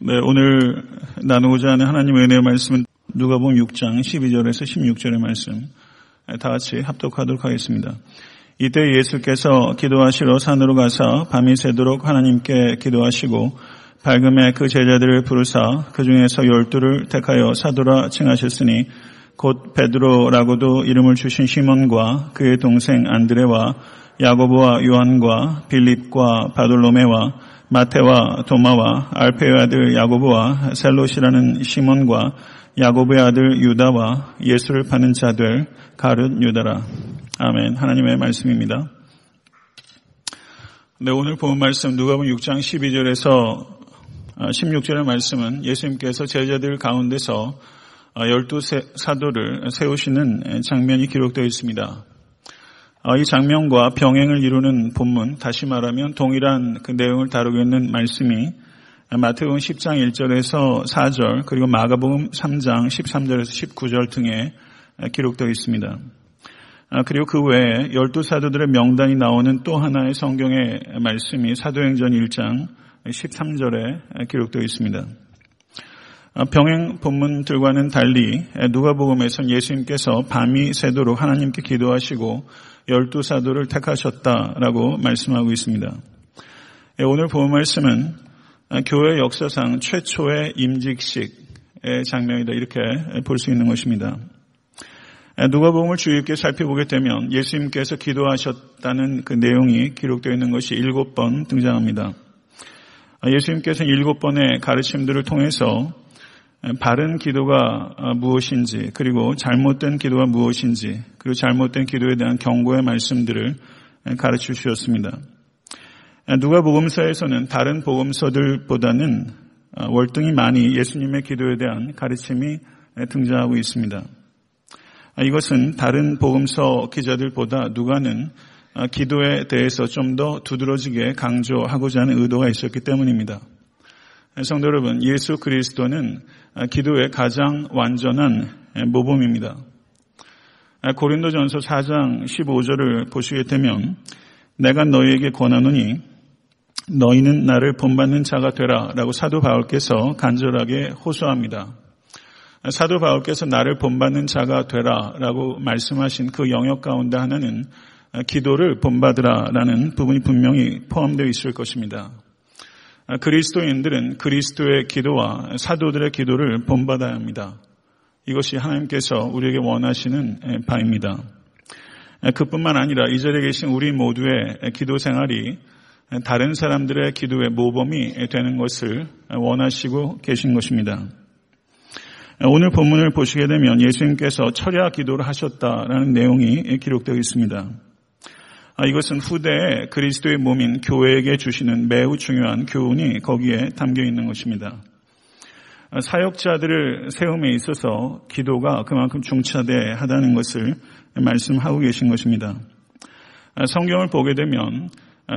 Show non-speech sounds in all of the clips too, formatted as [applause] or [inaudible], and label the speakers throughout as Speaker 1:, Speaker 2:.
Speaker 1: 네, 오늘 나누고자 하는 하나님의 은혜의 말씀은 누가복음 6장 12절에서 16절의 말씀 다 같이 합독하도록 하겠습니다. 이때 예수께서 기도하시러 산으로 가서 밤이 새도록 하나님께 기도하시고 밝음에 그 제자들을 부르사 그 중에서 열두를 택하여 사도라 칭하셨으니 곧 베드로라고도 이름을 주신 시몬과 그의 동생 안드레와 야고보와 요한과 빌립과 바돌로메와 마테와 도마와 알페의 아들 야고보와 셀롯이라는 시몬과 야고보의 아들 유다와 예수를 파는 자들 가룟 유다라. 아멘. 하나님의 말씀입니다. 네, 오늘 본 말씀 누가복음 6장 12절에서 16절의 말씀은 예수님께서 제자들 가운데서 열두 사도를 세우시는 장면이 기록되어 있습니다. 어, 이 장면과 병행을 이루는 본문, 다시 말하면 동일한 그 내용을 다루고 있는 말씀이 마태복음 10장 1절에서 4절, 그리고 마가복음 3장 13절에서 19절 등에 기록되어 있습니다. 아, 그리고 그 외에 열두 사도들의 명단이 나오는 또 하나의 성경의 말씀이 사도행전 1장 13절에 기록되어 있습니다. 아, 병행 본문들과는 달리 누가복음에서는 예수님께서 밤이 새도록 하나님께 기도하시고 열두 사도를 택하셨다라고 말씀하고 있습니다. 예, 오늘 본 말씀은 교회 역사상 최초의 임직식의 장면이다 이렇게 볼 수 있는 것입니다. 예, 누가복음을 주의 깊게 살펴보게 되면 예수님께서 기도하셨다는 그 내용이 기록되어 있는 것이 일곱 번 등장합니다. 아, 예수님께서 일곱 번의 가르침들을 통해서 바른 기도가 어, 무엇인지 그리고 잘못된 기도가 무엇인지 그리고 잘못된 기도에 대한 경고의 말씀들을 가르쳐 주셨습니다. 누가 복음서에서는 다른 복음서들보다는 어, 월등히 많이 예수님의 기도에 대한 가르침이 등장하고 있습니다. 아, 이것은 다른 복음서 기자들보다 누가는 어, 기도에 대해서 좀 더 두드러지게 강조하고자 하는 의도가 있었기 때문입니다. 성도 여러분, 예수 그리스도는 기도의 가장 완전한 모범입니다. 고린도전서 4장 15절을 보시게 되면 내가 너희에게 권하노니 너희는 나를 본받는 자가 되라라고 사도 바울께서 간절하게 호소합니다. 사도 바울께서 나를 본받는 자가 되라라고 말씀하신 그 영역 가운데 하나는 기도를 본받으라라는 부분이 분명히 포함되어 있을 것입니다. 아, 그리스도인들은 그리스도의 기도와 사도들의 기도를 본받아야 합니다. 이것이 하나님께서 우리에게 원하시는 바입니다. 그뿐만 아니라 이 자리에 계신 우리 모두의 기도 생활이 다른 사람들의 기도의 모범이 되는 것을 원하시고 계신 것입니다. 오늘 본문을 보시게 되면 예수님께서 철야 기도를 하셨다라는 내용이 기록되어 있습니다. 아, 이것은 후대에 그리스도의 몸인 교회에게 주시는 매우 중요한 교훈이 거기에 담겨 있는 것입니다. 아, 사역자들을 세움에 있어서 기도가 그만큼 중차대하다는 것을 말씀하고 계신 것입니다. 아, 성경을 보게 되면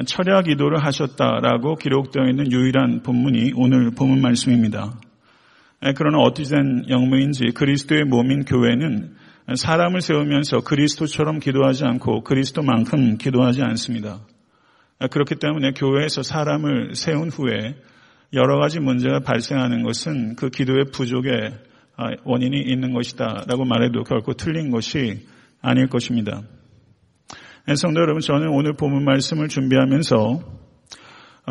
Speaker 1: 철야 기도를 하셨다라고 기록되어 있는 유일한 본문이 오늘 본문 말씀입니다. 그러나 어떻게 된 영무인지 그리스도의 몸인 교회는 사람을 세우면서 그리스도처럼 기도하지 않고 그리스도만큼 기도하지 않습니다. 그렇기 때문에 교회에서 사람을 세운 후에 여러 가지 문제가 발생하는 것은 그 기도의 부족의 원인이 있는 것이다 라고 말해도 결코 틀린 것이 아닐 것입니다. 성도 여러분, 저는 오늘 본문 말씀을 준비하면서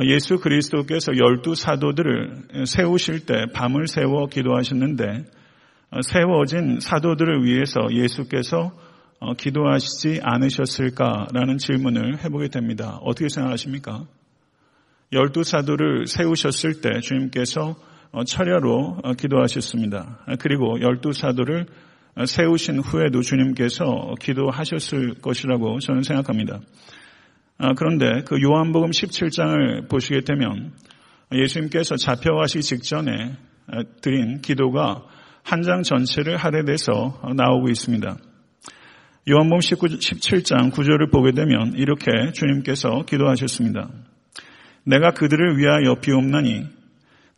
Speaker 1: 예수 그리스도께서 열두 사도들을 세우실 때 밤을 세워 기도하셨는데 세워진 사도들을 위해서 예수께서 어, 기도하시지 않으셨을까라는 질문을 해보게 됩니다. 어떻게 생각하십니까? 열두 사도를 세우셨을 때 주님께서 어, 철야로 어, 기도하셨습니다. 그리고 열두 사도를 세우신 후에도 주님께서 기도하셨을 것이라고 저는 생각합니다. 아, 그런데 그 요한복음 17장을 보시게 되면 예수님께서 잡혀가시기 직전에 드린 기도가 한 장 전체를 할애돼서 나오고 있습니다. 요한복음 19, 17장 9절을 보게 되면 이렇게 주님께서 기도하셨습니다. 내가 그들을 위하여 비옵나니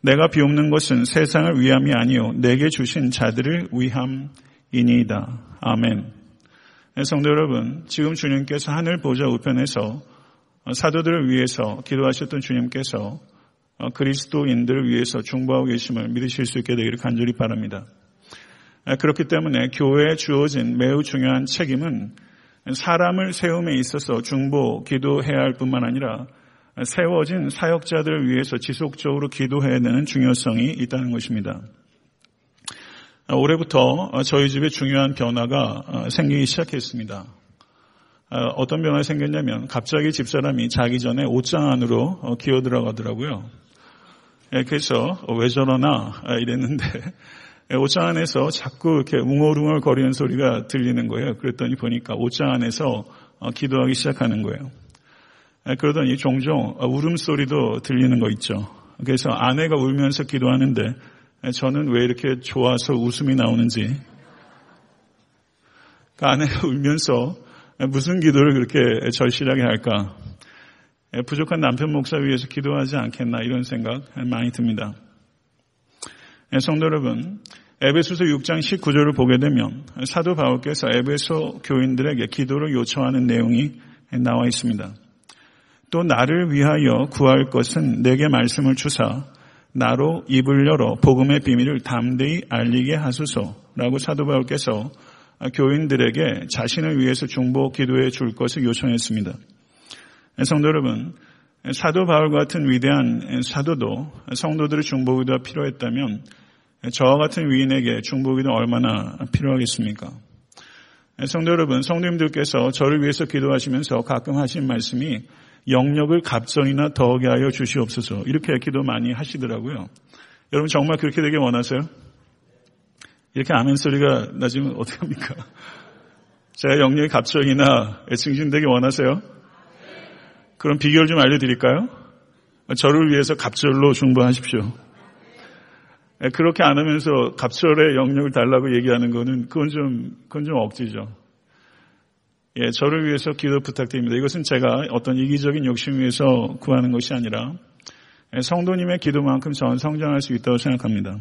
Speaker 1: 내가 비옵는 것은 세상을 위함이 아니요 내게 주신 자들을 위함이니이다. 아멘. 성도 여러분, 지금 주님께서 하늘 보좌 우편에서 사도들을 위해서 기도하셨던 주님께서 그리스도인들을 위해서 중보하고 계심을 믿으실 수 있게 되기를 간절히 바랍니다. 그렇기 때문에 교회에 주어진 매우 중요한 책임은 사람을 세움에 있어서 중보, 기도해야 할 뿐만 아니라 세워진 사역자들을 위해서 지속적으로 기도해야 되는 중요성이 있다는 것입니다. 올해부터 저희 집에 중요한 변화가 생기기 시작했습니다. 어떤 변화가 생겼냐면 갑자기 집사람이 자기 전에 옷장 안으로 기어 들어가더라고요. 예, 그래서 왜 저러나 이랬는데 옷장 안에서 자꾸 이렇게 웅얼웅얼 거리는 소리가 들리는 거예요. 그랬더니 보니까 옷장 안에서 기도하기 시작하는 거예요. 그러더니 종종 울음소리도 들리는 거 있죠. 그래서 아내가 울면서 기도하는데 저는 왜 이렇게 좋아서 웃음이 나오는지 그 아내가 울면서 무슨 기도를 그렇게 절실하게 할까? 부족한 남편 목사 위해서 기도하지 않겠나 이런 생각 많이 듭니다. 성도 여러분, 에베소서 6장 19절을 보게 되면 사도 바울께서 에베소 교인들에게 기도를 요청하는 내용이 나와 있습니다. 또 나를 위하여 구할 것은 내게 말씀을 주사 나로 입을 열어 복음의 비밀을 담대히 알리게 하소서라고 사도 바울께서 교인들에게 자신을 위해서 중보 기도해 줄 것을 요청했습니다. 성도 여러분, 사도 바울 같은 위대한 사도도 성도들의 중보 기도가 필요했다면 저와 같은 위인에게 중보 기도 얼마나 필요하겠습니까? 성도 여러분, 성도님들께서 저를 위해서 기도하시면서 가끔 하신 말씀이 영역을 갑절이나 더하게 하여 주시옵소서. 이렇게 기도 많이 하시더라고요. 여러분 정말 그렇게 되길 원하세요? 이렇게 아멘 소리가 나지면 어떻게 합니까? 제가 영역이 갑절이나 증진되기 원하세요? 그럼 비결 좀 알려드릴까요? 저를 위해서 갑절로 중보하십시오. 그렇게 안 하면서 갑절의 영역을 달라고 얘기하는 거는 그건 좀, 그건 좀 억지죠. 예, 저를 위해서 기도 부탁드립니다. 이것은 제가 어떤 이기적인 욕심 위해서 구하는 것이 아니라 예, 성도님의 기도만큼 저는 성장할 수 있다고 생각합니다.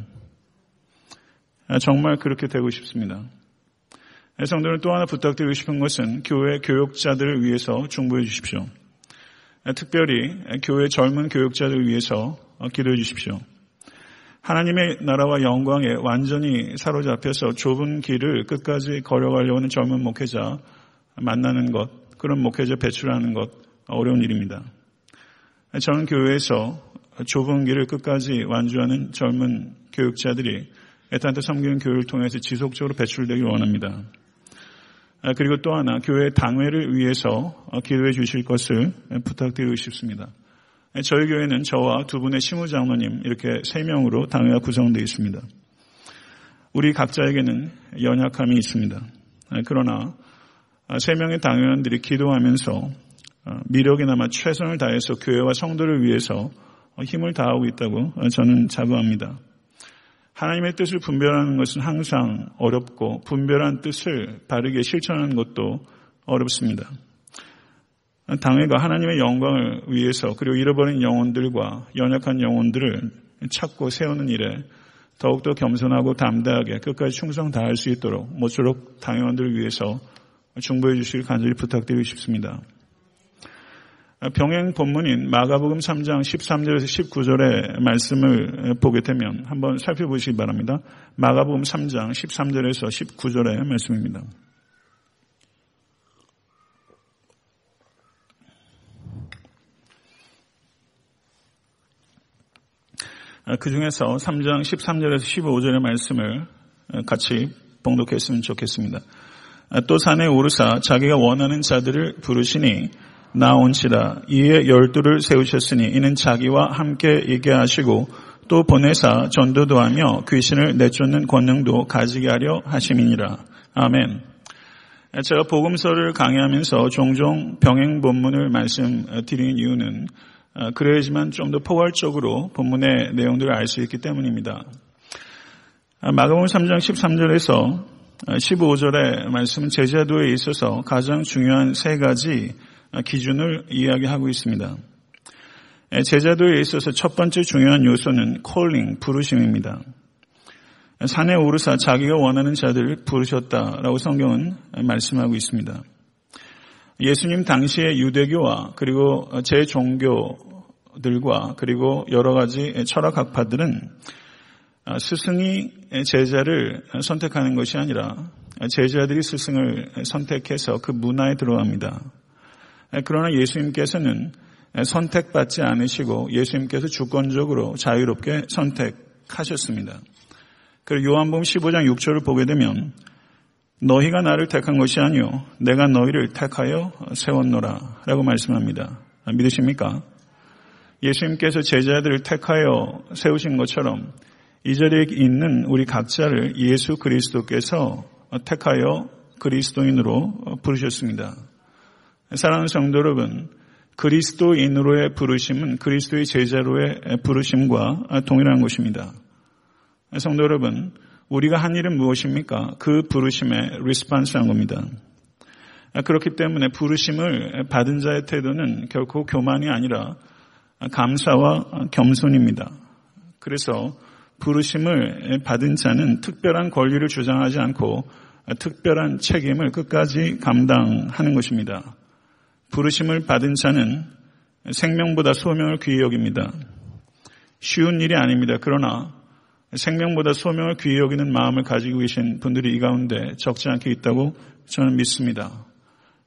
Speaker 1: 예, 정말 그렇게 되고 싶습니다. 예, 성도는 또 하나 부탁드리고 싶은 것은 교회 교육자들을 위해서 중보해 주십시오. 특별히 교회 젊은 교육자들을 위해서 어, 기도해 주십시오. 하나님의 나라와 영광에 완전히 사로잡혀서 좁은 길을 끝까지 걸어가려고 하는 젊은 목회자 만나는 것, 그런 목회자 배출하는 것 어려운 일입니다. 저는 교회에서 좁은 길을 끝까지 완주하는 젊은 교육자들이 애타한테 섬기는 교육을 통해서 지속적으로 배출되길 원합니다. 그리고 또 하나 교회 당회를 위해서 기도해 주실 것을 부탁드리고 싶습니다. 저희 교회는 저와 두 분의 시무장로님 이렇게 세 명으로 당회가 구성되어 있습니다. 우리 각자에게는 연약함이 있습니다. 그러나 아, 세 명의 당회원들이 기도하면서 아, 미력이나마 최선을 다해서 교회와 성도를 위해서 힘을 다하고 있다고 저는 자부합니다. 하나님의 뜻을 분별하는 것은 항상 어렵고 분별한 뜻을 바르게 실천하는 것도 어렵습니다. 당회가 하나님의 영광을 위해서 그리고 잃어버린 영혼들과 연약한 영혼들을 찾고 세우는 일에 더욱더 겸손하고 담대하게 끝까지 충성 다할 수 있도록 모쪼록 당회원들을 위해서 중보해 주시길 간절히 부탁드리고 싶습니다. 병행 본문인 마가복음 3장 13절에서 19절의 말씀을 보게 되면 한번 살펴보시기 바랍니다. 마가복음 3장 13절에서 19절의 말씀입니다. 그 중에서 3장 13절에서 15절의 말씀을 같이 봉독했으면 좋겠습니다. 또 산에 오르사 자기가 원하는 자들을 부르시니 나온시라 이에 열두를 세우셨으니 이는 자기와 함께 있게 하시고 또 보내사 전도도 하며 귀신을 내쫓는 권능도 가지게 하려 하심이니라. 아멘. 제가 복음서를 강의하면서 종종 병행 본문을 말씀드리는 이유는 그래야지만 좀 더 포괄적으로 본문의 내용들을 알 수 있기 때문입니다. 마가복음 3장 13절에서 15절의 말씀은 제자도에 있어서 가장 중요한 세 가지 기준을 이야기하고 있습니다. 제자도에 있어서 첫 번째 중요한 요소는 콜링, 부르심입니다. 산에 오르사 자기가 원하는 자들을 부르셨다라고 성경은 말씀하고 있습니다. 예수님 당시의 유대교와 그리고 제 종교 성도들과 그리고 여러 가지 철학 학파들은 스승이 제자를 선택하는 것이 아니라 제자들이 스승을 선택해서 그 문화에 들어갑니다. 그러나 예수님께서는 선택받지 않으시고 예수님께서 주권적으로 자유롭게 선택하셨습니다. 그리고 요한복음 15장 6절을 보게 되면 너희가 나를 택한 것이 아니요 내가 너희를 택하여 세웠노라 라고 말씀합니다. 믿으십니까? 예수님께서 제자들을 택하여 세우신 것처럼 이 자리에 있는 우리 각자를 예수 그리스도께서 택하여 그리스도인으로 부르셨습니다. 사랑하는 성도 여러분, 그리스도인으로의 부르심은 그리스도의 제자로의 부르심과 동일한 것입니다. 성도 여러분, 우리가 한 일은 무엇입니까? 그 부르심에 리스판스한 겁니다. 그렇기 때문에 부르심을 받은 자의 태도는 결코 교만이 아니라 감사와 겸손입니다. 그래서 부르심을 받은 자는 특별한 권리를 주장하지 않고 특별한 책임을 끝까지 감당하는 것입니다. 부르심을 받은 자는 생명보다 소명을 귀히 여깁니다. 쉬운 일이 아닙니다. 그러나 생명보다 소명을 귀히 여기는 마음을 가지고 계신 분들이 이 가운데 적지 않게 있다고 저는 믿습니다.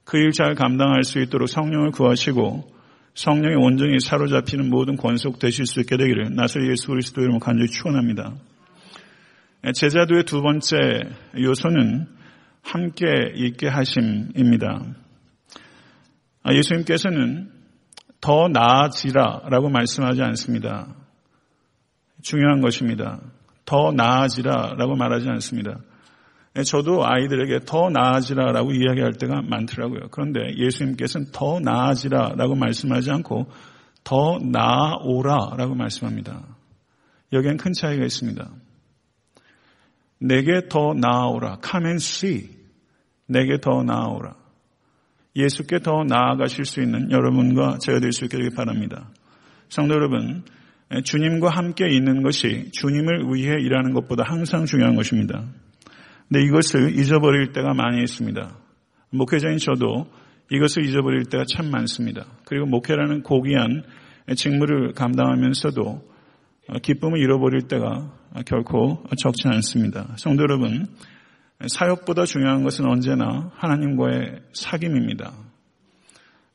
Speaker 1: 그 일 잘 감당할 수 있도록 성령을 구하시고 성령의 온전히 사로잡히는 모든 권속 되실 수 있게 되기를 나서 예수 그리스도 이름으로 간절히 축원합니다. 제자도의 두 번째 요소는 함께 있게 하심입니다. 아, 예수님께서는 더 나아지라라고 말씀하지 않습니다. 중요한 것입니다. 더 나아지라라고 말하지 않습니다. 네, 저도 아이들에게 더 나아지라라고 이야기할 때가 많더라고요. 그런데 예수님께서는 더 나아지라라고 말씀하지 않고 더 나아오라라고 말씀합니다. 여기엔 큰 차이가 있습니다. 내게 더 나아오라. Come and see. 내게 더 나아오라. 예수께 더 나아가실 수 있는 여러분과 제가 될수 되길 바랍니다. 성도 여러분, 주님과 함께 있는 것이 주님을 위해 일하는 것보다 항상 중요한 것입니다. 근데 이것을 잊어버릴 때가 많이 있습니다. 목회자인 저도 이것을 잊어버릴 때가 참 많습니다. 그리고 목회라는 고귀한 직무를 감당하면서도 기쁨을 잃어버릴 때가 결코 적지 않습니다. 성도 여러분, 사역보다 중요한 것은 언제나 하나님과의 사귐입니다.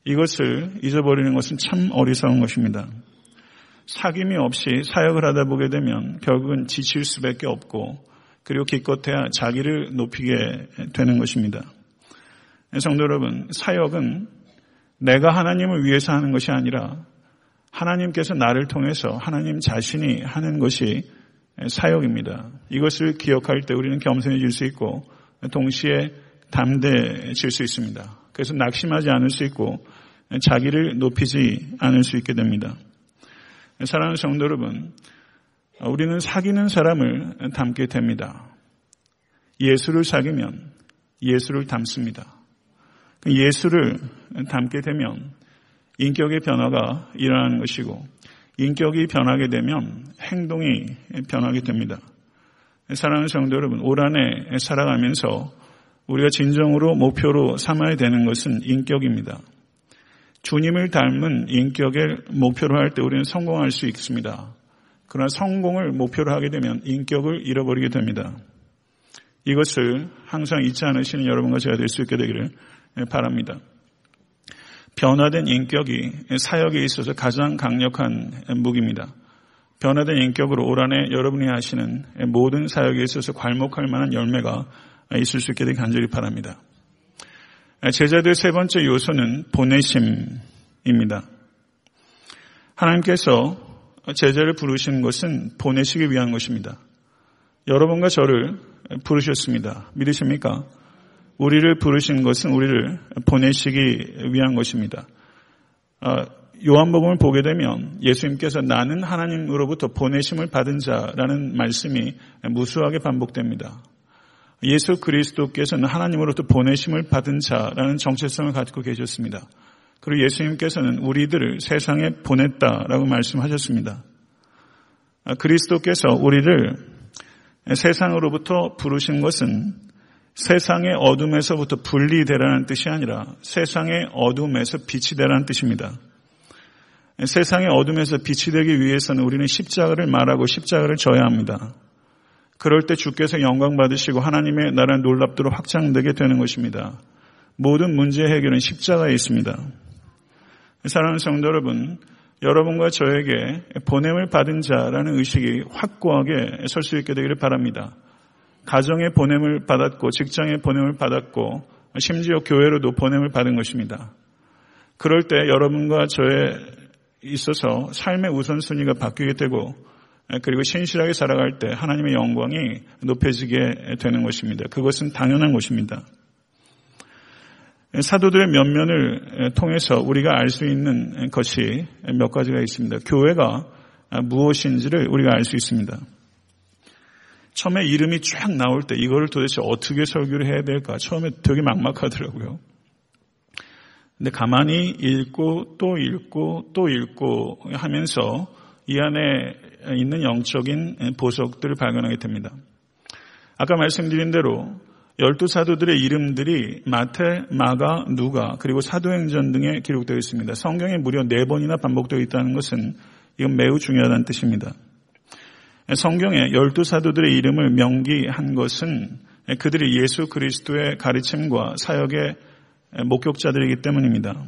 Speaker 1: 이것을 잊어버리는 것은 참 어리석은 것입니다. 사귐이 없이 사역을 하다 보게 되면 결국은 지칠 수밖에 없고 그리고 기껏해야 자기를 높이게 되는 것입니다. 성도 여러분, 사역은 내가 하나님을 위해서 하는 것이 아니라 하나님께서 나를 통해서 하나님 자신이 하는 것이 사역입니다. 이것을 기억할 때 우리는 겸손해질 수 있고 동시에 담대해질 수 있습니다. 그래서 낙심하지 않을 수 있고 자기를 높이지 않을 수 있게 됩니다. 사랑하는 성도 여러분, 우리는 사귀는 사람을 닮게 됩니다. 예수를 사귀면 예수를 닮습니다. 그 예수를 닮게 되면 인격의 변화가 일어나는 것이고 인격이 변하게 되면 행동이 변하게 됩니다. 사랑하는 성도 여러분, 올 한해 살아가면서 우리가 진정으로 목표로 삼아야 되는 것은 인격입니다. 주님을 닮은 인격을 목표로 할 때 우리는 성공할 수 있습니다. 그러나 성공을 목표로 하게 되면 인격을 잃어버리게 됩니다. 이것을 항상 잊지 않으시는 여러분과 제가 될 수 있게 되기를 바랍니다. 변화된 인격이 사역에 있어서 가장 강력한 무기입니다. 변화된 인격으로 올 한해 여러분이 하시는 모든 사역에 있어서 괄목할 만한 열매가 있을 수 있게 되기 간절히 바랍니다. 제자들의 세 번째 요소는 보내심입니다. 하나님께서 제자를 부르신 것은 보내시기 위한 것입니다. 여러분과 저를 부르셨습니다. 믿으십니까? 우리를 부르신 것은 우리를 보내시기 위한 것입니다. 아, 요한복음을 보게 되면 예수님께서 나는 하나님으로부터 보내심을 받은 자라는 말씀이 무수하게 반복됩니다. 예수 그리스도께서는 하나님으로부터 보내심을 받은 자라는 정체성을 가지고 계셨습니다. 그리고 예수님께서는 우리들을 세상에 보냈다라고 말씀하셨습니다. 아, 그리스도께서 우리를 세상으로부터 부르신 것은 세상의 어둠에서부터 분리되라는 뜻이 아니라 세상의 어둠에서 빛이 되라는 뜻입니다. 세상의 어둠에서 빛이 되기 위해서는 우리는 십자가를 말하고 십자가를 져야 합니다. 그럴 때 주께서 영광 받으시고 하나님의 나라는 놀랍도록 확장되게 되는 것입니다. 모든 문제 해결은 십자가에 있습니다. 사랑하는 성도 여러분, 여러분과 저에게 보냄을 받은 자라는 의식이 확고하게 설 수 있게 되기를 바랍니다. 가정의 보냄을 받았고 직장의 보냄을 받았고 심지어 교회로도 보냄을 받은 것입니다. 그럴 때 여러분과 저에 있어서 삶의 우선순위가 바뀌게 되고 그리고 신실하게 살아갈 때 하나님의 영광이 높여지게 되는 것입니다. 그것은 당연한 것입니다. 사도들의 면면을 통해서 우리가 알 수 있는 것이 몇 가지가 있습니다. 교회가 무엇인지를 우리가 알 수 있습니다. 처음에 이름이 쫙 나올 때 이거를 도대체 어떻게 설교를 해야 될까? 처음에 되게 막막하더라고요. 근데 가만히 읽고 또 읽고 또 읽고 하면서 이 안에 있는 영적인 보석들을 발견하게 됩니다. 아까 말씀드린 대로 열두 사도들의 이름들이 마태, 마가, 누가 그리고 사도행전 등에 기록되어 있습니다. 성경에 무려 네 번이나 반복되어 있다는 것은 이건 매우 중요하다는 뜻입니다. 성경에 열두 사도들의 이름을 명기한 것은 그들이 예수 그리스도의 가르침과 사역의 목격자들이기 때문입니다.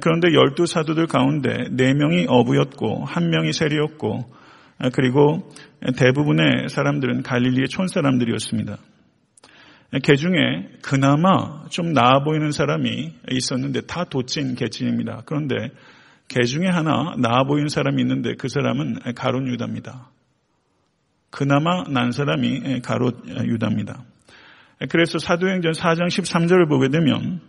Speaker 1: 그런데 열두 사도들 가운데 네 명이 어부였고 한 명이 세리였고 그리고 대부분의 사람들은 갈릴리의 촌 사람들이었습니다. 개 중에 그나마 좀 나아 보이는 사람이 있었는데 다 도찐 개찐입니다. 그런데 개 중에 하나 나아 보이는 사람이 있는데 그 사람은 가롯 유다입니다. 그나마 난 사람이 가롯 유다입니다. 그래서 사도행전 4장 13절을 보게 되면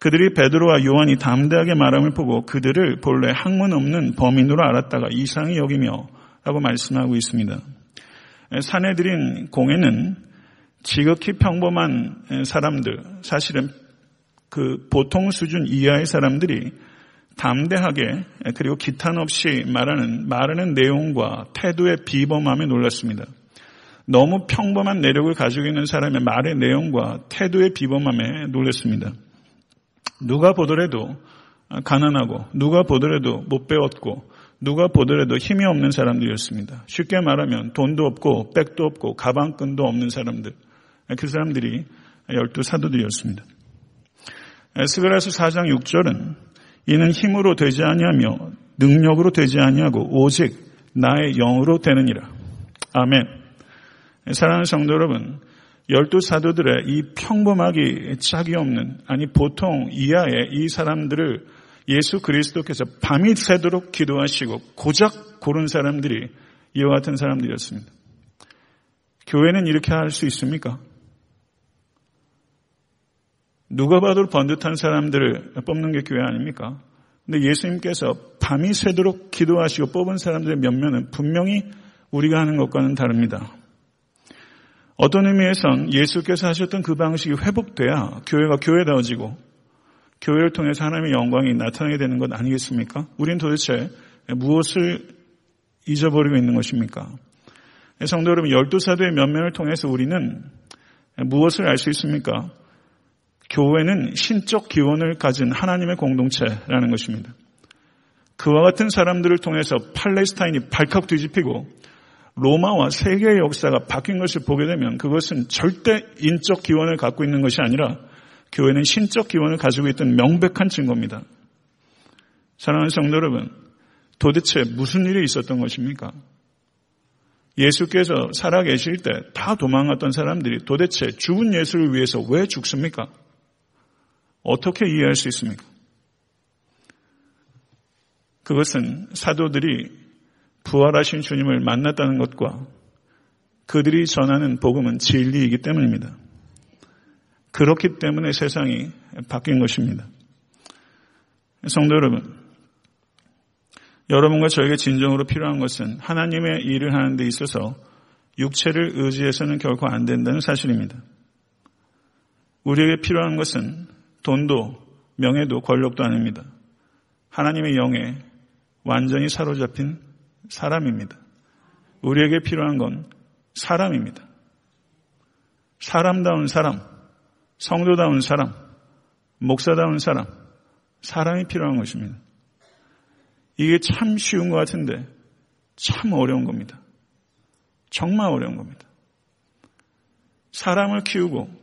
Speaker 1: 그들이 베드로와 요한이 담대하게 말함을 보고 그들을 본래 학문 없는 범인으로 알았다가 이상히 여기며 라고 말씀하고 있습니다. 사내들인 공회는 지극히 평범한 사람들, 사실은 그 보통 수준 이하의 사람들이 담대하게 그리고 기탄 없이 말하는 말하는 내용과 태도의 비범함에 놀랐습니다. 너무 평범한 내력을 가지고 있는 사람의 말의 내용과 태도의 비범함에 놀랐습니다. 누가 보더라도 가난하고 누가 보더라도 못 배웠고 누가 보더라도 힘이 없는 사람들이었습니다. 쉽게 말하면 돈도 없고 백도 없고 가방끈도 없는 사람들. 그 사람들이 열두 사도들이었습니다. 스가라서 4장 6절은 이는 힘으로 되지 아니하며 능력으로 되지 아니하고 오직 나의 영으로 되느니라. 아멘. 사랑하는 성도 여러분, 열두 사도들의 이 평범하기 짝이 없는 아니 보통 이하의 이 사람들을 예수 그리스도께서 밤이 새도록 기도하시고 고작 고른 사람들이 이와 같은 사람들이었습니다. 교회는 이렇게 할 수 있습니까? 누가 봐도 번듯한 사람들을 뽑는 게 교회 아닙니까? 근데 예수님께서 밤이 새도록 기도하시고 뽑은 사람들의 면면은 분명히 우리가 하는 것과는 다릅니다. 어떤 의미에선 예수께서 하셨던 그 방식이 회복돼야 교회가 교회다워지고 교회를 통해서 하나님의 영광이 나타나게 되는 것 아니겠습니까? 우린 도대체 무엇을 잊어버리고 있는 것입니까? 성도 여러분, 열두 사도의 면면을 통해서 우리는 무엇을 알 수 있습니까? 교회는 신적 기원을 가진 하나님의 공동체라는 것입니다. 그와 같은 사람들을 통해서 팔레스타인이 발칵 뒤집히고 로마와 세계의 역사가 바뀐 것을 보게 되면 그것은 절대 인적 기원을 갖고 있는 것이 아니라 교회는 신적 기원을 가지고 있던 명백한 증거입니다. 사랑하는 성도 여러분, 도대체 무슨 일이 있었던 것입니까? 예수께서 살아계실 때 다 도망갔던 사람들이 도대체 죽은 예수를 위해서 왜 죽습니까? 어떻게 이해할 수 있습니까? 그것은 사도들이 부활하신 주님을 만났다는 것과 그들이 전하는 복음은 진리이기 때문입니다. 그렇기 때문에 세상이 바뀐 것입니다. 성도 여러분, 여러분과 저에게 진정으로 필요한 것은 하나님의 일을 하는 데 있어서 육체를 의지해서는 결코 안 된다는 사실입니다. 우리에게 필요한 것은 돈도 명예도 권력도 아닙니다. 하나님의 영에 완전히 사로잡힌 사람입니다. 우리에게 필요한 건 사람입니다. 사람다운 사람, 성도다운 사람, 목사다운 사람, 사람이 필요한 것입니다. 이게 참 쉬운 것 같은데 참 어려운 겁니다. 정말 어려운 겁니다. 사람을 키우고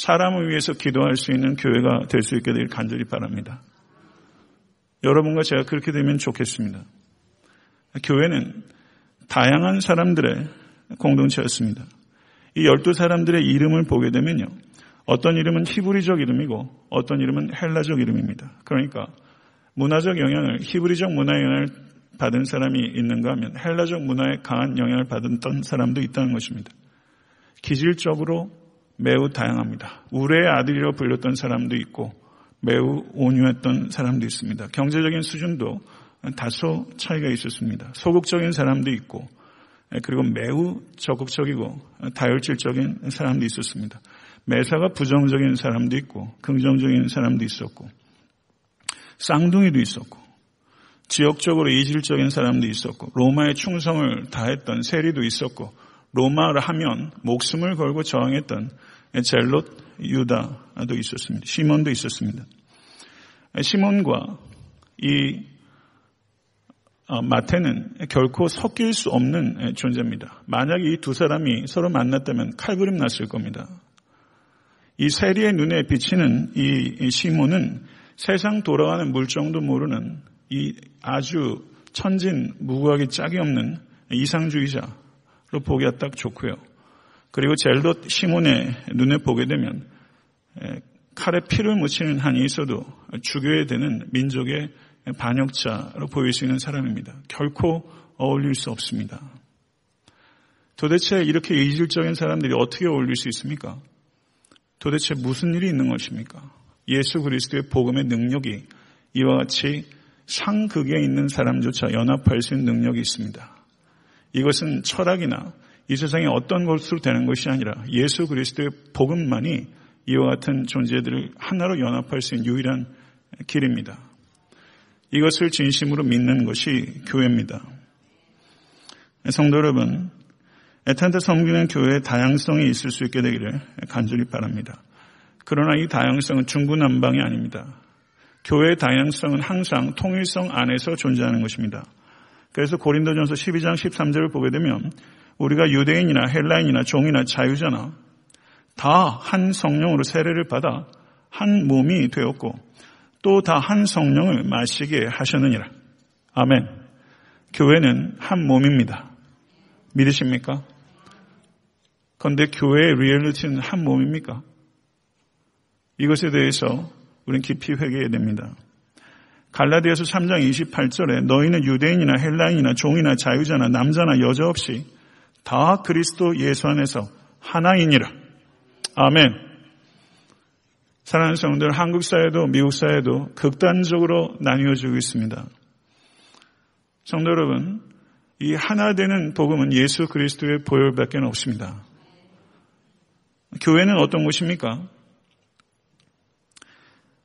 Speaker 1: 사람을 위해서 기도할 수 있는 교회가 될 수 있게 되길 간절히 바랍니다. 여러분과 제가 그렇게 되면 좋겠습니다. 교회는 다양한 사람들의 공동체였습니다. 이 열두 사람들의 이름을 보게 되면요. 어떤 이름은 히브리적 이름이고 어떤 이름은 헬라적 이름입니다. 그러니까 문화적 영향을 히브리적 문화 영향을 받은 사람이 있는가 하면 헬라적 문화에 강한 영향을 받았던 사람도 있다는 것입니다. 기질적으로 매우 다양합니다. 우레의 아들이라고 불렸던 사람도 있고 매우 온유했던 사람도 있습니다. 경제적인 수준도 다소 차이가 있었습니다. 소극적인 사람도 있고 그리고 매우 적극적이고 다혈질적인 사람도 있었습니다. 매사가 부정적인 사람도 있고 긍정적인 사람도 있었고 쌍둥이도 있었고 지역적으로 이질적인 사람도 있었고 로마의 충성을 다했던 세리도 있었고 로마를 하면 목숨을 걸고 저항했던 젤롯 유다도 있었습니다. 시몬도 있었습니다. 시몬과 이 어, 마태는 결코 섞일 수 없는 존재입니다. 만약 이 두 사람이 서로 만났다면 칼부림 났을 겁니다. 이 세리의 눈에 비치는 이 시몬은 세상 돌아가는 물정도 모르는 이 아주 천진 무구하기 짝이 없는 이상주의자 로 보기가 딱 좋고요. 그리고 젤롯 시몬의 눈에 보게 되면 칼에 피를 묻히는 한이 있어도 죽여야 되는 민족의 반역자로 보일 수 있는 사람입니다. 결코 어울릴 수 없습니다. 도대체 이렇게 이질적인 사람들이 어떻게 어울릴 수 있습니까? 도대체 무슨 일이 있는 것입니까? 예수 그리스도의 복음의 능력이 이와 같이 상극에 있는 사람조차 연합할 수 있는 능력이 있습니다. 이것은 철학이나 이 세상의 어떤 것으로 되는 것이 아니라 예수 그리스도의 복음만이 이와 같은 존재들을 하나로 연합할 수 있는 유일한 길입니다. 이것을 진심으로 믿는 것이 교회입니다. 성도 여러분, 에탄트 섬기는 교회의 다양성이 있을 수 있게 되기를 간절히 바랍니다. 그러나 이 다양성은 중구난방이 아닙니다. 교회의 다양성은 항상 통일성 안에서 존재하는 것입니다. 그래서 고린도전서 12장 13절을 보게 되면 우리가 유대인이나 헬라인이나 종이나 자유자나 다 한 성령으로 세례를 받아 한 몸이 되었고 또 다 한 성령을 마시게 하셨느니라. 아멘. 교회는 한 몸입니다. 믿으십니까? 그런데 교회의 리얼리티는 한 몸입니까? 이것에 대해서 우리는 깊이 회개해야 됩니다. 갈라디아서 3장 28절에 너희는 유대인이나 헬라인이나 종이나 자유자나 남자나 여자 없이 다 그리스도 예수 안에서 하나이니라. 아멘. 사랑하는 성들 한국 사회도 미국 사회도 극단적으로 나뉘어지고 있습니다. 성도 여러분, 이 하나 되는 복음은 예수 그리스도의 보혈밖에 없습니다. 교회는 어떤 곳입니까?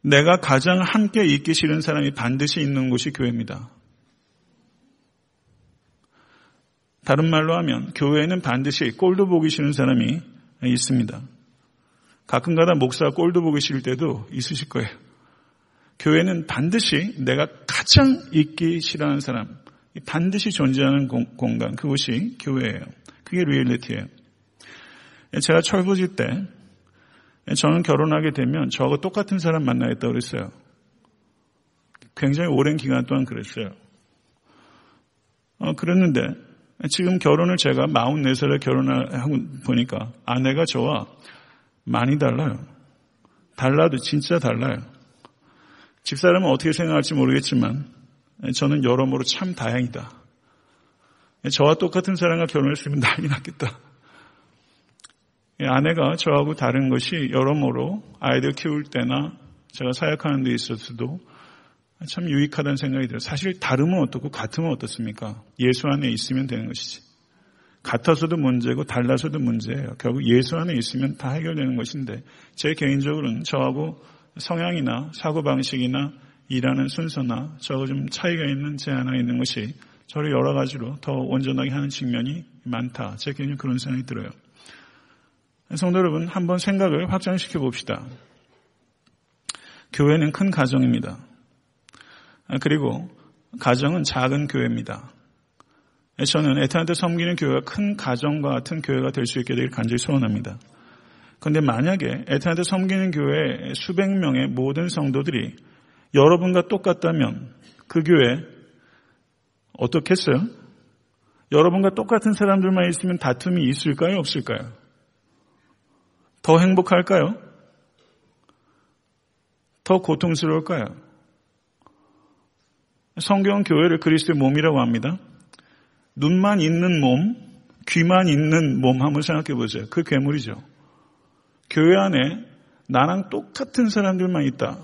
Speaker 1: 내가 가장 함께 있기 싫은 사람이 반드시 있는 곳이 교회입니다. 다른 말로 하면 교회에는 반드시 꼴도 보기 싫은 사람이 있습니다. 가끔가다 목사 꼴도 보기 싫을 때도 있으실 거예요. 교회는 반드시 내가 가장 있기 싫어하는 사람, 반드시 존재하는 공간, 그것이 교회예요. 그게 리얼리티예요. 제가 철부지 때 저는 결혼하게 되면 저하고 똑같은 사람 만나겠다고 그랬어요. 굉장히 오랜 기간 동안 그랬어요. 어, 그랬는데 지금 결혼을 제가 44살에 결혼하고 보니까 아내가 저와 많이 달라요. 달라도 진짜 달라요. 집사람은 어떻게 생각할지 모르겠지만 저는 여러모로 참 다행이다. 저와 똑같은 사람과 결혼했으면 난리 났겠다. 아내가 저하고 다른 것이 여러모로 아이들 키울 때나 제가 사역하는 데 있어서도 참 유익하다는 생각이 들어요. 사실 다르면 어떻고 같으면 어떻습니까? 예수 안에 있으면 되는 것이지. 같아서도 문제고 달라서도 문제예요. 결국 예수 안에 있으면 다 해결되는 것인데 제 개인적으로는 저하고 성향이나 사고방식이나 일하는 순서나 저하고 좀 차이가 있는 제 하나 있는 것이 저를 여러 가지로 더 온전하게 하는 측면이 많다. 제 개인적으로 그런 생각이 들어요. 성도 여러분, 한번 생각을 확장시켜 봅시다. 교회는 큰 가정입니다. 아, 그리고 가정은 작은 교회입니다. 저는 에탄한테 섬기는 교회가 큰 가정과 같은 교회가 될 수 있게 되길 간절히 소원합니다. 그런데 만약에 에탄한테 섬기는 교회 수백 명의 모든 성도들이 여러분과 똑같다면 그 교회 어떻겠어요? 여러분과 똑같은 사람들만 있으면 다툼이 있을까요? 없을까요? 더 행복할까요? 더 고통스러울까요? 성경 교회를 그리스도의 몸이라고 합니다. 눈만 있는 몸, 귀만 있는 몸 한번 생각해 보세요. 그 괴물이죠. 교회 안에 나랑 똑같은 사람들만 있다.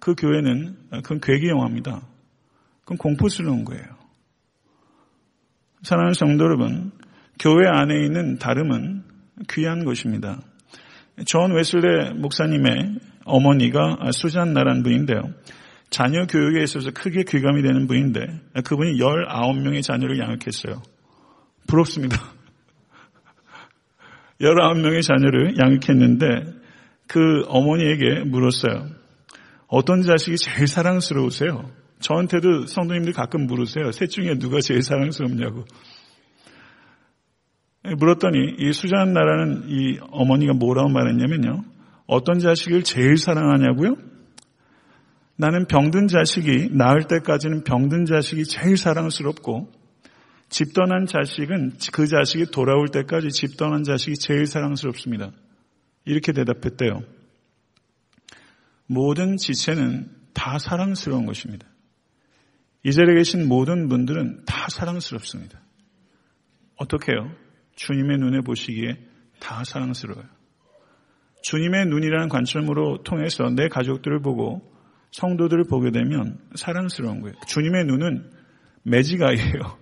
Speaker 1: 그 교회는 그건 괴기 영화입니다. 그건 공포스러운 거예요. 사랑하는 성도 여러분, 교회 안에 있는 다름은 귀한 것입니다. 존 웨슬레 목사님의 어머니가 수잔나란 분인데요. 자녀 교육에 있어서 크게 귀감이 되는 분인데 그분이 19명의 자녀를 양육했어요. 부럽습니다. [laughs] 19명의 자녀를 양육했는데 그 어머니에게 물었어요. 어떤 자식이 제일 사랑스러우세요? 저한테도 성도님들 가끔 물으세요. 셋 중에 누가 제일 사랑스럽냐고. 물었더니 이 수잔 나라는 이 어머니가 뭐라고 말했냐면요. 어떤 자식을 제일 사랑하냐고요? 나는 병든 자식이 나을 때까지는 병든 자식이 제일 사랑스럽고 집 떠난 자식은 그 자식이 돌아올 때까지 집 떠난 자식이 제일 사랑스럽습니다. 이렇게 대답했대요. 모든 지체는 다 사랑스러운 것입니다. 이 자리에 계신 모든 분들은 다 사랑스럽습니다. 어떻게 해요? 주님의 눈에 보시기에 다 사랑스러워요. 주님의 눈이라는 관점으로 통해서 내 가족들을 보고 성도들을 보게 되면 사랑스러운 거예요. 주님의 눈은 매지가이에요.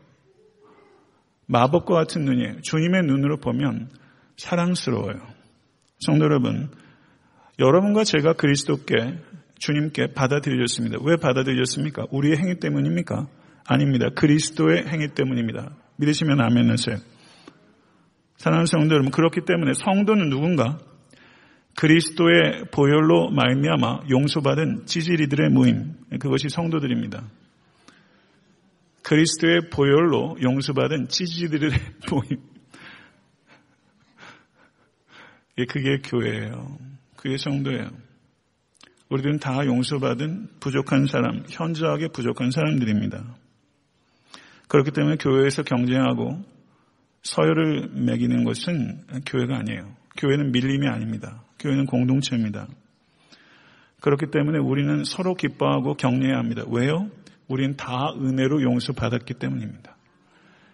Speaker 1: [laughs] 마법과 같은 눈이에요. 주님의 눈으로 보면 사랑스러워요. 성도 여러분, 여러분과 제가 그리스도께 주님께 받아들여졌습니다. 왜 받아들여졌습니까? 우리의 행위 때문입니까? 아닙니다. 그리스도의 행위 때문입니다. 믿으시면 아멘 하세요. 사랑하는 성도 여러분, 그렇기 때문에 성도는 누군가? 그리스도의 보혈로 말미암아 용서받은 찌질이들의 모임, 그것이 성도들입니다. 그리스도의 보혈로 용서받은 찌질이들의 [laughs] 모임. 그게 교회예요. 그게 성도예요. 우리들은 다 용서받은 부족한 사람, 현저하게 부족한 사람들입니다. 그렇기 때문에 교회에서 경쟁하고 서열을 매기는 것은 교회가 아니에요. 교회는 밀림이 아닙니다. 교회는 공동체입니다. 그렇기 때문에 우리는 서로 기뻐하고 격려해야 합니다. 왜요? 우리는 다 은혜로 용서받았기 때문입니다.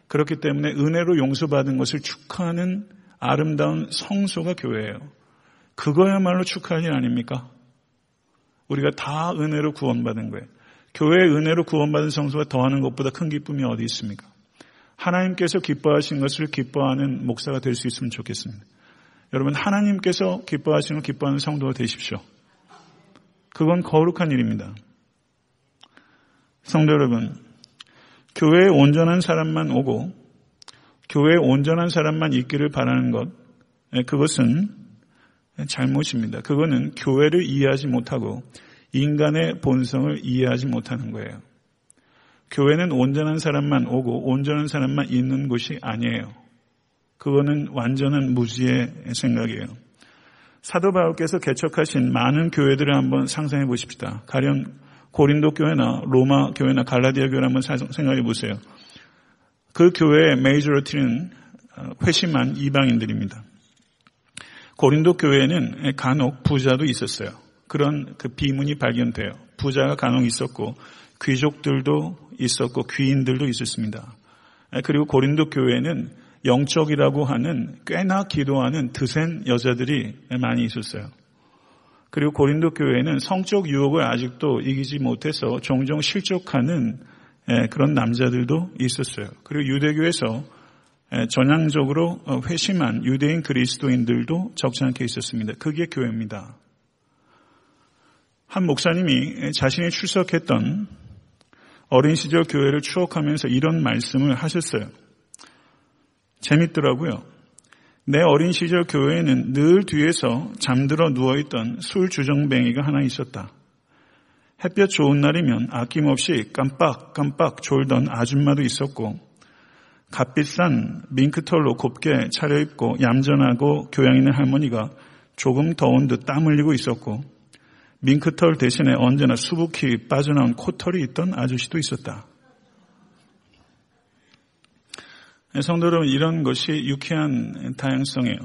Speaker 1: 그렇기 때문에 은혜로 용서받은 것을 축하하는 아름다운 성소가 교회예요. 그거야말로 축하할 일 아닙니까? 우리가 다 은혜로 구원받은 거예요. 교회의 은혜로 구원받은 성소가 더하는 것보다 큰 기쁨이 어디 있습니까? 하나님께서 기뻐하신 것을 기뻐하는 목사가 될 수 있으면 좋겠습니다. 여러분 하나님께서 기뻐하시는 기뻐하는 성도가 되십시오. 그건 거룩한 일입니다. 성도 여러분, 교회에 온전한 사람만 오고 교회에 온전한 사람만 있기를 바라는 것, 예, 그것은 잘못입니다. 그거는 교회를 이해하지 못하고 인간의 본성을 이해하지 못하는 거예요. 교회는 온전한 사람만 오고 온전한 사람만 있는 곳이 아니에요. 그거는 완전한 무지의 생각이에요. 사도 바울께서 개척하신 많은 교회들을 한번 상상해 보십시다. 가령 고린도 교회나 로마 교회나 갈라디아 교회를 한번 생각해 보세요. 그 교회의 메이저리티는 회심한 이방인들입니다. 고린도 교회에는 간혹 부자도 있었어요. 그런 그 비문이 발견돼요. 부자가 간혹 있었고 귀족들도 있었고 귀인들도 있었습니다. 그리고 고린도 교회는 영적이라고 하는 꽤나 기도하는 드센 여자들이 많이 있었어요. 그리고 고린도 교회는 성적 유혹을 아직도 이기지 못해서 종종 실족하는 그런 남자들도 있었어요. 그리고 유대교에서 전향적으로 회심한 유대인 그리스도인들도 적지 않게 있었습니다. 그게 교회입니다. 한 목사님이 자신이 출석했던 어린 시절 교회를 추억하면서 이런 말씀을 하셨어요. 재밌더라고요. 내 어린 시절 교회에는 늘 뒤에서 잠들어 누워있던 술 주정뱅이가 하나 있었다. 햇볕 좋은 날이면 아낌없이 깜빡깜빡 졸던 아줌마도 있었고 값비싼 밍크털로 곱게 차려입고 얌전하고 교양 있는 할머니가 조금 더운 듯 땀 흘리고 있었고 밍크털 대신에 언제나 수북히 빠져나온 코털이 있던 아저씨도 있었다. 성도 여러분 이런 것이 유쾌한 다양성이에요.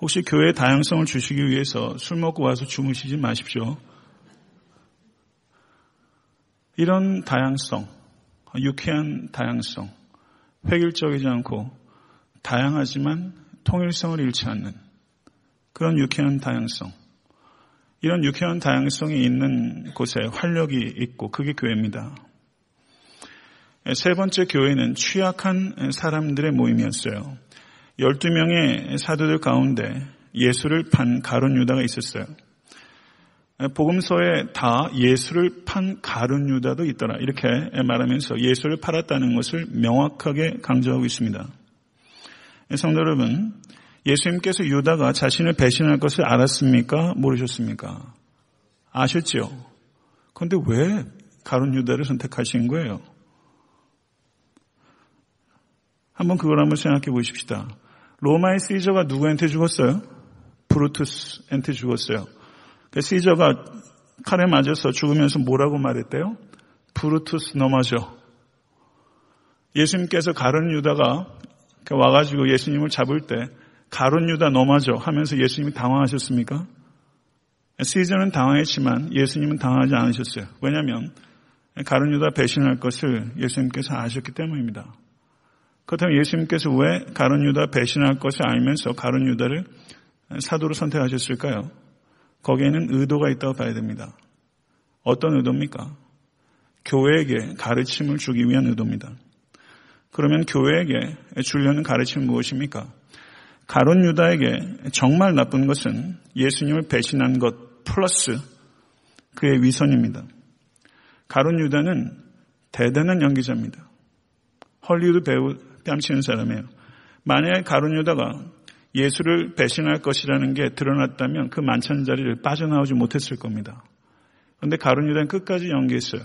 Speaker 1: 혹시 교회 다양성을 주시기 위해서 술 먹고 와서 주무시지 마십시오. 이런 다양성, 유쾌한 다양성, 획일적이지 않고 다양하지만 통일성을 잃지 않는 그런 유쾌한 다양성. 이런 유쾌한 다양성이 있는 곳에 활력이 있고 그게 교회입니다. 세 번째 교회는 취약한 사람들의 모임이었어요. 12명의 사도들 가운데 예수를 판 가론 유다가 있었어요. 복음서에 다 예수를 판 가룟 유다도 있더라. 이렇게 말하면서 예수를 팔았다는 것을 명확하게 강조하고 있습니다. 성도 여러분, 예수님께서 유다가 자신을 배신할 것을 알았습니까? 모르셨습니까? 아셨죠? 그런데 왜 가룟 유다를 선택하신 거예요? 한번 그걸 한번 생각해 보십시다. 로마의 시저가 누구한테 죽었어요? 브루투스한테 죽었어요. 그 시저가 칼에 맞아서 죽으면서 뭐라고 말했대요? 브루투스 넘어져. 예수님께서 가론 유다가 와가지고 예수님을 잡을 때 가론 유다 넘어져 하면서 예수님이 당황하셨습니까? 시저는 당황했지만 예수님은 당황하지 않으셨어요. 왜냐하면 가론 유다 배신할 것을 예수님께서 아셨기 때문입니다. 그렇다면 예수님께서 왜 가론 유다 배신할 것을 알면서 가론 유다를 사도로 선택하셨을까요? 거기에는 의도가 있다고 봐야 됩니다. 어떤 의도입니까? 교회에게 가르침을 주기 위한 의도입니다. 그러면 교회에게 주려는 가르침은 무엇입니까? 가론 유다에게 정말 나쁜 것은 예수님을 배신한 것 플러스 그의 위선입니다. 가론 유다는 대단한 연기자입니다. 헐리우드 배우 뺨치는 사람이에요. 만약에 가론 유다가 예수를 배신할 것이라는 게 드러났다면 그 만찬 자리를 빠져나오지 못했을 겁니다. 그런데 가룟 유다는 끝까지 연기했어요.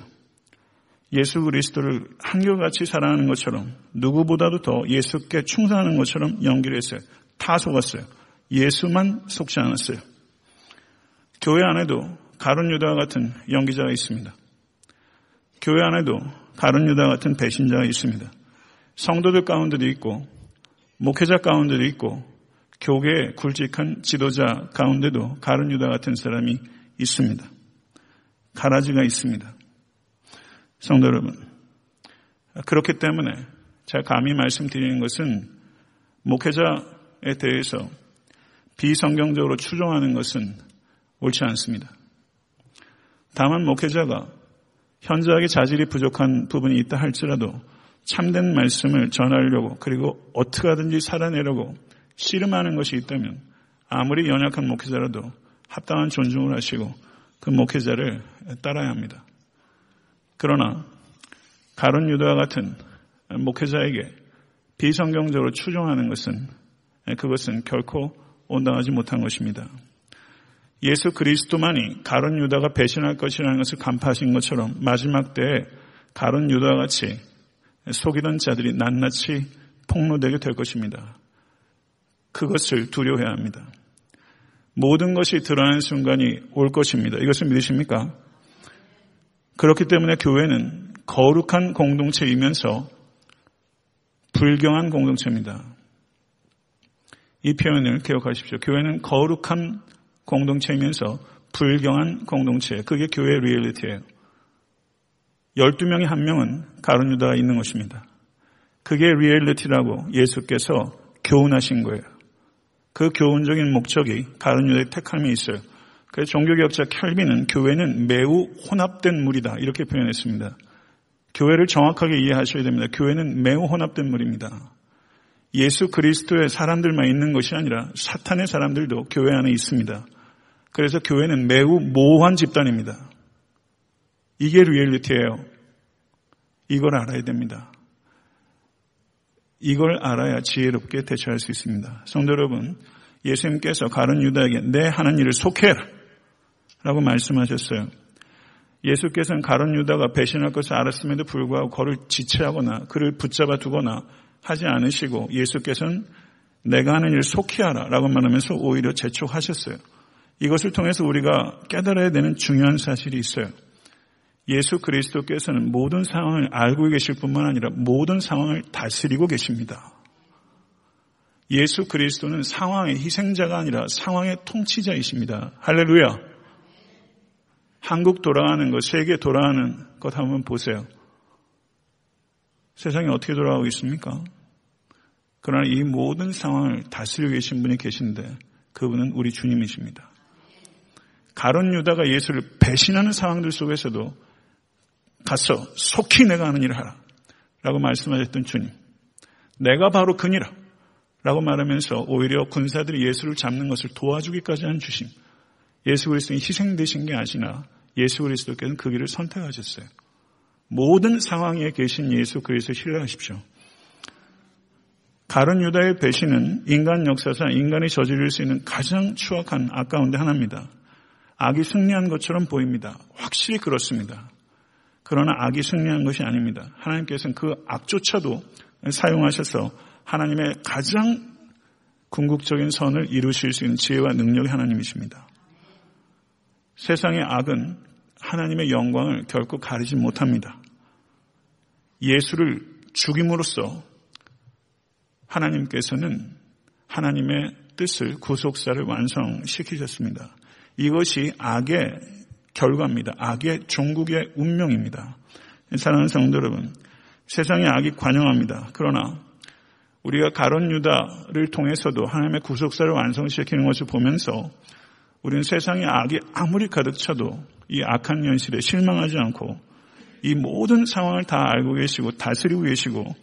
Speaker 1: 예수 그리스도를 한결같이 사랑하는 것처럼 누구보다도 더 예수께 충성하는 것처럼 연기를 했어요. 다 속았어요. 예수만 속지 않았어요. 교회 안에도 가룟 유다와 같은 연기자가 있습니다. 교회 안에도 가룟 유다 같은 배신자가 있습니다. 성도들 가운데도 있고 목회자 가운데도 있고 교계의 굵직한 지도자 가운데도 가른 유다 같은 사람이 있습니다. 가라지가 있습니다. 성도 여러분, 그렇기 때문에 제가 감히 말씀드리는 것은 목회자에 대해서 비성경적으로 추종하는 것은 옳지 않습니다. 다만 목회자가 현저하게 자질이 부족한 부분이 있다 할지라도 참된 말씀을 전하려고 그리고 어떻게 하든지 살아내려고 씨름하는 것이 있다면 아무리 연약한 목회자라도 합당한 존중을 하시고 그 목회자를 따라야 합니다. 그러나 가론 유다와 같은 목회자에게 비성경적으로 추종하는 것은 그것은 결코 온당하지 못한 것입니다. 예수 그리스도만이 가론 유다가 배신할 것이라는 것을 간파하신 것처럼 마지막 때에 가론 유다와 같이 속이던 자들이 낱낱이 폭로되게 될 것입니다. 그것을 두려워해야 합니다. 모든 것이 드러나는 순간이 올 것입니다. 이것을 믿으십니까? 그렇기 때문에 교회는 거룩한 공동체이면서 불경한 공동체입니다. 이 표현을 기억하십시오. 교회는 거룩한 공동체이면서 불경한 공동체. 그게 교회의 리얼리티예요. 12명이 한 명은 가룟 유다가 있는 것입니다. 그게 리얼리티라고 예수께서 교훈하신 거예요. 그 교훈적인 목적이 가룟 유다의 택함이 있어요. 그래서 종교개혁자 켈빈은 교회는 매우 혼합된 물이다 이렇게 표현했습니다. 교회를 정확하게 이해하셔야 됩니다. 교회는 매우 혼합된 물입니다. 예수 그리스도의 사람들만 있는 것이 아니라 사탄의 사람들도 교회 안에 있습니다. 그래서 교회는 매우 모호한 집단입니다. 이게 리얼리티예요. 이걸 알아야 됩니다. 이걸 알아야 지혜롭게 대처할 수 있습니다. 성도 여러분, 예수님께서 가른 유다에게 내 하는 일을 속해라 라고 말씀하셨어요. 예수께서는 가론 유다가 배신할 것을 알았음에도 불구하고 그를 지체하거나 그를 붙잡아 두거나 하지 않으시고 예수께서는 내가 하는 일 속히 하라 라고 말하면서 오히려 재촉하셨어요. 이것을 통해서 우리가 깨달아야 되는 중요한 사실이 있어요. 예수 그리스도께서는 모든 상황을 알고 계실 뿐만 아니라 모든 상황을 다스리고 계십니다. 예수 그리스도는 상황의 희생자가 아니라 상황의 통치자이십니다. 할렐루야. 한국 돌아가는 것, 세계 돌아가는 것 한번 보세요. 세상이 어떻게 돌아가고 있습니까? 그러나 이 모든 상황을 다스리고 계신 분이 계신데 그분은 우리 주님이십니다. 가론 유다가 예수를 배신하는 상황들 속에서도 가서 속히 내가 하는 일을 하라. 라고 말씀하셨던 주님. 내가 바로 그니라. 라고 말하면서 오히려 군사들이 예수를 잡는 것을 도와주기까지 한 주심. 예수 그리스도는 희생되신 게 아니라 예수 그리스도께서는 그 길을 선택하셨어요. 모든 상황에 계신 예수 그리스도 신뢰하십시오. 가론 유다의 배신은 인간 역사상 인간이 저지를 수 있는 가장 추악한 악 가운데 하나입니다. 악이 승리한 것처럼 보입니다. 확실히 그렇습니다. 그러나 악이 승리한 것이 아닙니다. 하나님께서는 그 악조차도 사용하셔서 하나님의 가장 궁극적인 선을 이루실 수 있는 지혜와 능력의 하나님이십니다. 세상의 악은 하나님의 영광을 결코 가리지 못합니다. 예수를 죽임으로써 하나님께서는 하나님의 뜻을 구속사를 완성시키셨습니다. 이것이 악의 결과입니다. 악의 종국의 운명입니다. 사랑하는 성도 여러분, 세상의 악이 관영합니다. 그러나 우리가 가론 유다를 통해서도 하나님의 구속사를 완성시키는 것을 보면서 우리는 세상의 악이 아무리 가득 차도 이 악한 현실에 실망하지 않고 이 모든 상황을 다 알고 계시고 다스리고 계시고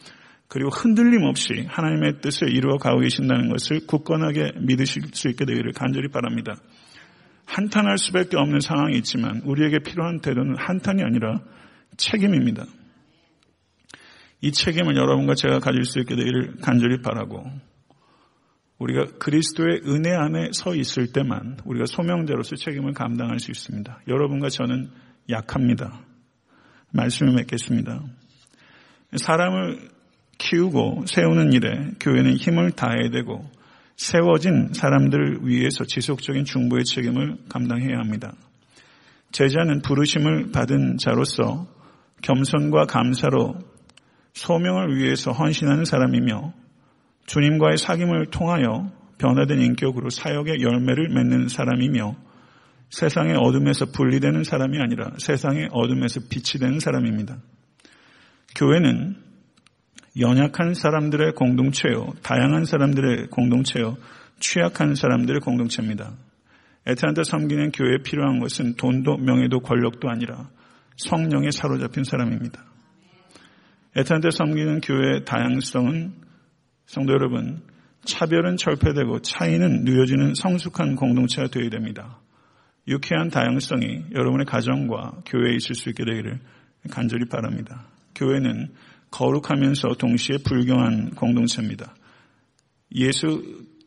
Speaker 1: 그리고 흔들림 없이 하나님의 뜻을 이루어 가고 계신다는 것을 굳건하게 믿으실 수 있게 되기를 간절히 바랍니다. 한탄할 수밖에 없는 상황이 있지만 우리에게 필요한 태도는 한탄이 아니라 책임입니다. 이 책임을 여러분과 제가 가질 수 있게 되기를 간절히 바라고 우리가 그리스도의 은혜 안에 서 있을 때만 우리가 소명자로서 책임을 감당할 수 있습니다. 여러분과 저는 약합니다. 말씀을 맺겠습니다. 사람을 키우고 세우는 일에 교회는 힘을 다해야 되고 세워진 사람들을 위해서 지속적인 중보의 책임을 감당해야 합니다. 제자는 부르심을 받은 자로서 겸손과 감사로 소명을 위해서 헌신하는 사람이며 주님과의 사귐을 통하여 변화된 인격으로 사역의 열매를 맺는 사람이며 세상의 어둠에서 분리되는 사람이 아니라 세상의 어둠에서 빛이 되는 사람입니다. 교회는 연약한 사람들의 공동체요, 다양한 사람들의 공동체요, 취약한 사람들의 공동체입니다. 에트란타 섬기는 교회에 필요한 것은 돈도 명예도 권력도 아니라 성령에 사로잡힌 사람입니다. 에트란타 섬기는 교회의 다양성은 성도 여러분, 차별은 철폐되고 차이는 누여지는 성숙한 공동체가 되어야 됩니다. 유쾌한 다양성이 여러분의 가정과 교회에 있을 수 있게 되기를 간절히 바랍니다. 교회는 거룩하면서 동시에 불경한 공동체입니다. 예수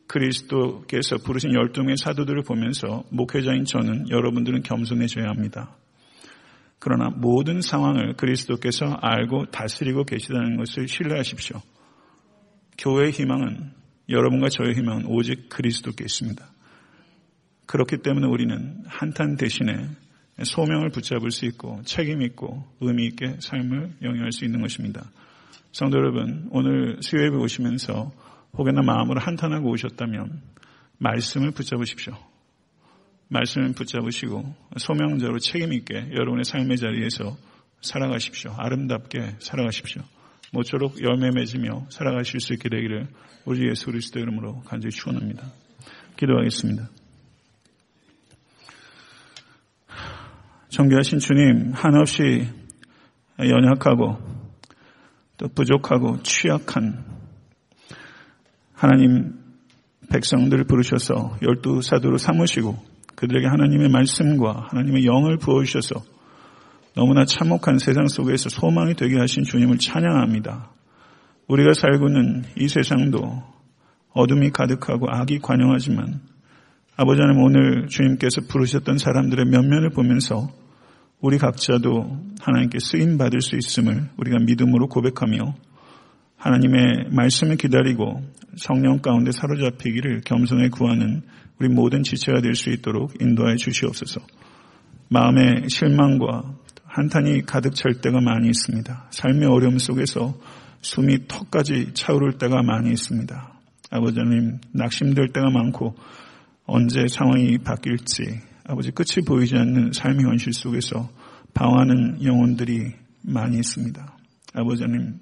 Speaker 1: 그리스도께서 부르신 열두 명의 사도들을 보면서 목회자인 저는 여러분들은 겸손해져야 합니다. 그러나 모든 상황을 그리스도께서 알고 다스리고 계시다는 것을 신뢰하십시오. 교회의 희망은 여러분과 저의 희망은 오직 그리스도께 있습니다. 그렇기 때문에 우리는 한탄 대신에 소명을 붙잡을 수 있고 책임 있고 의미 있게 삶을 영위할 수 있는 것입니다. 성도 여러분, 오늘 수요예배 오시면서 혹여나 마음으로 한탄하고 오셨다면 말씀을 붙잡으십시오. 말씀을 붙잡으시고 소명자로 책임 있게 여러분의 삶의 자리에서 살아가십시오. 아름답게 살아가십시오. 모쪼록 열매 맺으며 살아가실 수 있게 되기를 우리 예수 그리스도 이름으로 간절히 축원합니다. 기도하겠습니다. 정교하신 주님 한없이 연약하고 또 부족하고 취약한 하나님 백성들을 부르셔서 열두 사도로 삼으시고 그들에게 하나님의 말씀과 하나님의 영을 부어주셔서 너무나 참혹한 세상 속에서 소망이 되게 하신 주님을 찬양합니다. 우리가 살고 있는 이 세상도 어둠이 가득하고 악이 관영하지만 아버지 하나님 오늘 주님께서 부르셨던 사람들의 면면을 보면서 우리 각자도 하나님께 쓰임 받을 수 있음을 우리가 믿음으로 고백하며 하나님의 말씀을 기다리고 성령 가운데 사로잡히기를 겸손에 구하는 우리 모든 지체가 될 수 있도록 인도하여 주시옵소서. 마음의 실망과 한탄이 가득 찰 때가 많이 있습니다. 삶의 어려움 속에서 숨이 턱까지 차오를 때가 많이 있습니다. 아버지 님 낙심될 때가 많고 언제 상황이 바뀔지 아버지 끝이 보이지 않는 삶의 현실 속에서 방황하는 영혼들이 많이 있습니다. 아버지 님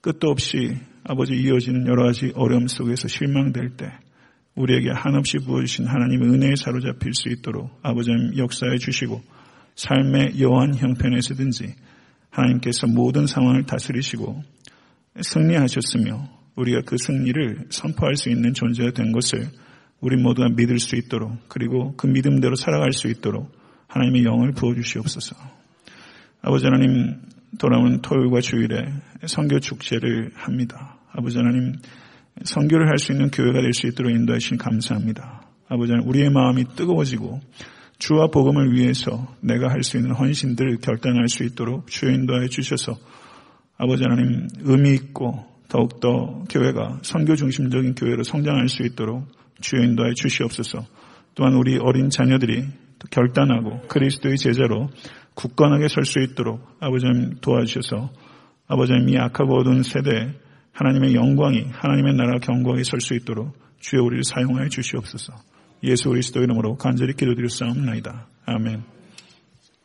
Speaker 1: 끝도 없이 아버지 이어지는 여러 가지 어려움 속에서 실망될 때 우리에게 한없이 부어주신 하나님의 은혜에 사로잡힐 수 있도록 아버지 님 역사해 주시고 삶의 여한 형편에서든지 하나님께서 모든 상황을 다스리시고 승리하셨으며 우리가 그 승리를 선포할 수 있는 존재가 된 것을 우리 모두가 믿을 수 있도록 그리고 그 믿음대로 살아갈 수 있도록 하나님의 영을 부어주시옵소서. 아버지 하나님 돌아오는 토요일과 주일에 성교 축제를 합니다. 아버지 하나님 성교를 할 수 있는 교회가 될 수 있도록 인도하신 감사합니다. 아버지 하나님 우리의 마음이 뜨거워지고 주와 복음을 위해서 내가 할 수 있는 헌신들을 결단할 수 있도록 주여 인도하여 주셔서 아버지 하나님 의미 있고 더욱더 교회가 선교 중심적인 교회로 성장할 수 있도록 주여 인도하여 주시옵소서. 또한 우리 어린 자녀들이 결단하고 그리스도의 제자로 굳건하게 설 수 있도록 아버지 하나님 도와주셔서 아버지 하나님 이 악하고 어두운 세대에 하나님의 영광이 하나님의 나라 경광에 설수 있도록 주여 우리를 사용하여 주시옵소서. 예수 그리스도 이름으로 간절히 기도드릴 싸움나이다. 아멘.